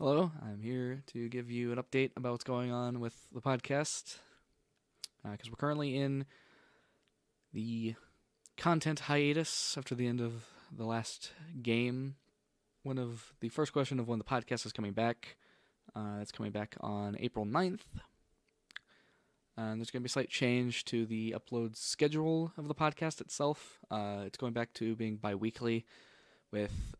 Hello, I'm here to give you an update about what's going on with the podcast. Because uh, we're currently in the content hiatus after the end of the last game. One of the first question of when the podcast is coming back. Uh, it's coming back on April 9th. And there's going to be a slight change to the upload schedule of the podcast itself. Uh, it's going back to being bi weekly with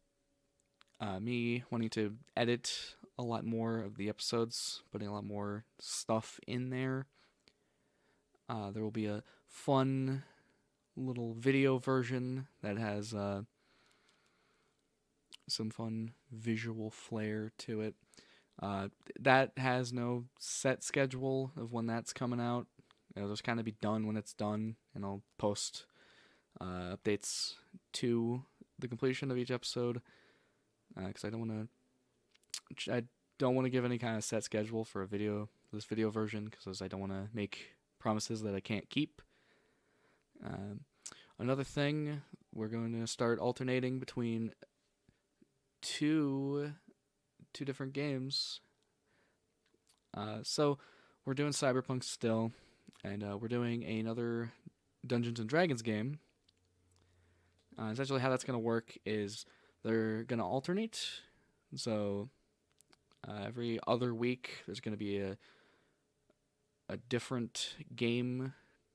uh, me wanting to edit a lot more of the episodes, putting a lot more stuff in there. Uh, there will be a fun little video version that has uh, some fun visual flair to it. Uh, that has no set schedule of when that's coming out. It'll just kind of be done when it's done, and I'll post uh, updates to the completion of each episode because uh, I don't want to. I don't want to give any kind of set schedule for a video, this video version, because I don't want to make promises that I can't keep. Um, another thing, we're going to start alternating between two two different games. Uh, so we're doing Cyberpunk still, and uh, we're doing another Dungeons and Dragons game. Uh, essentially, how that's going to work is they're going to alternate. So uh, every other week, there's going to be a a different game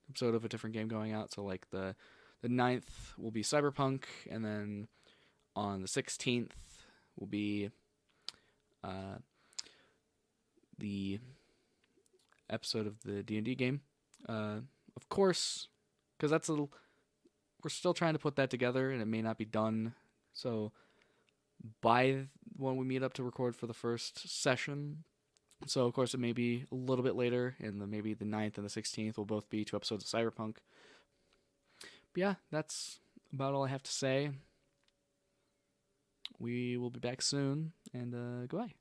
episode of a different game going out. So like the the 9th will be Cyberpunk, and then on the 16th will be uh, the episode of the D and D game. Uh, of course, because that's a we're still trying to put that together, and it may not be done. So by when we meet up to record for the first session. So of course it may be a little bit later, and the maybe the 9th and the sixteenth will both be two episodes of Cyberpunk. But yeah, that's about all I have to say. We will be back soon, and uh, goodbye.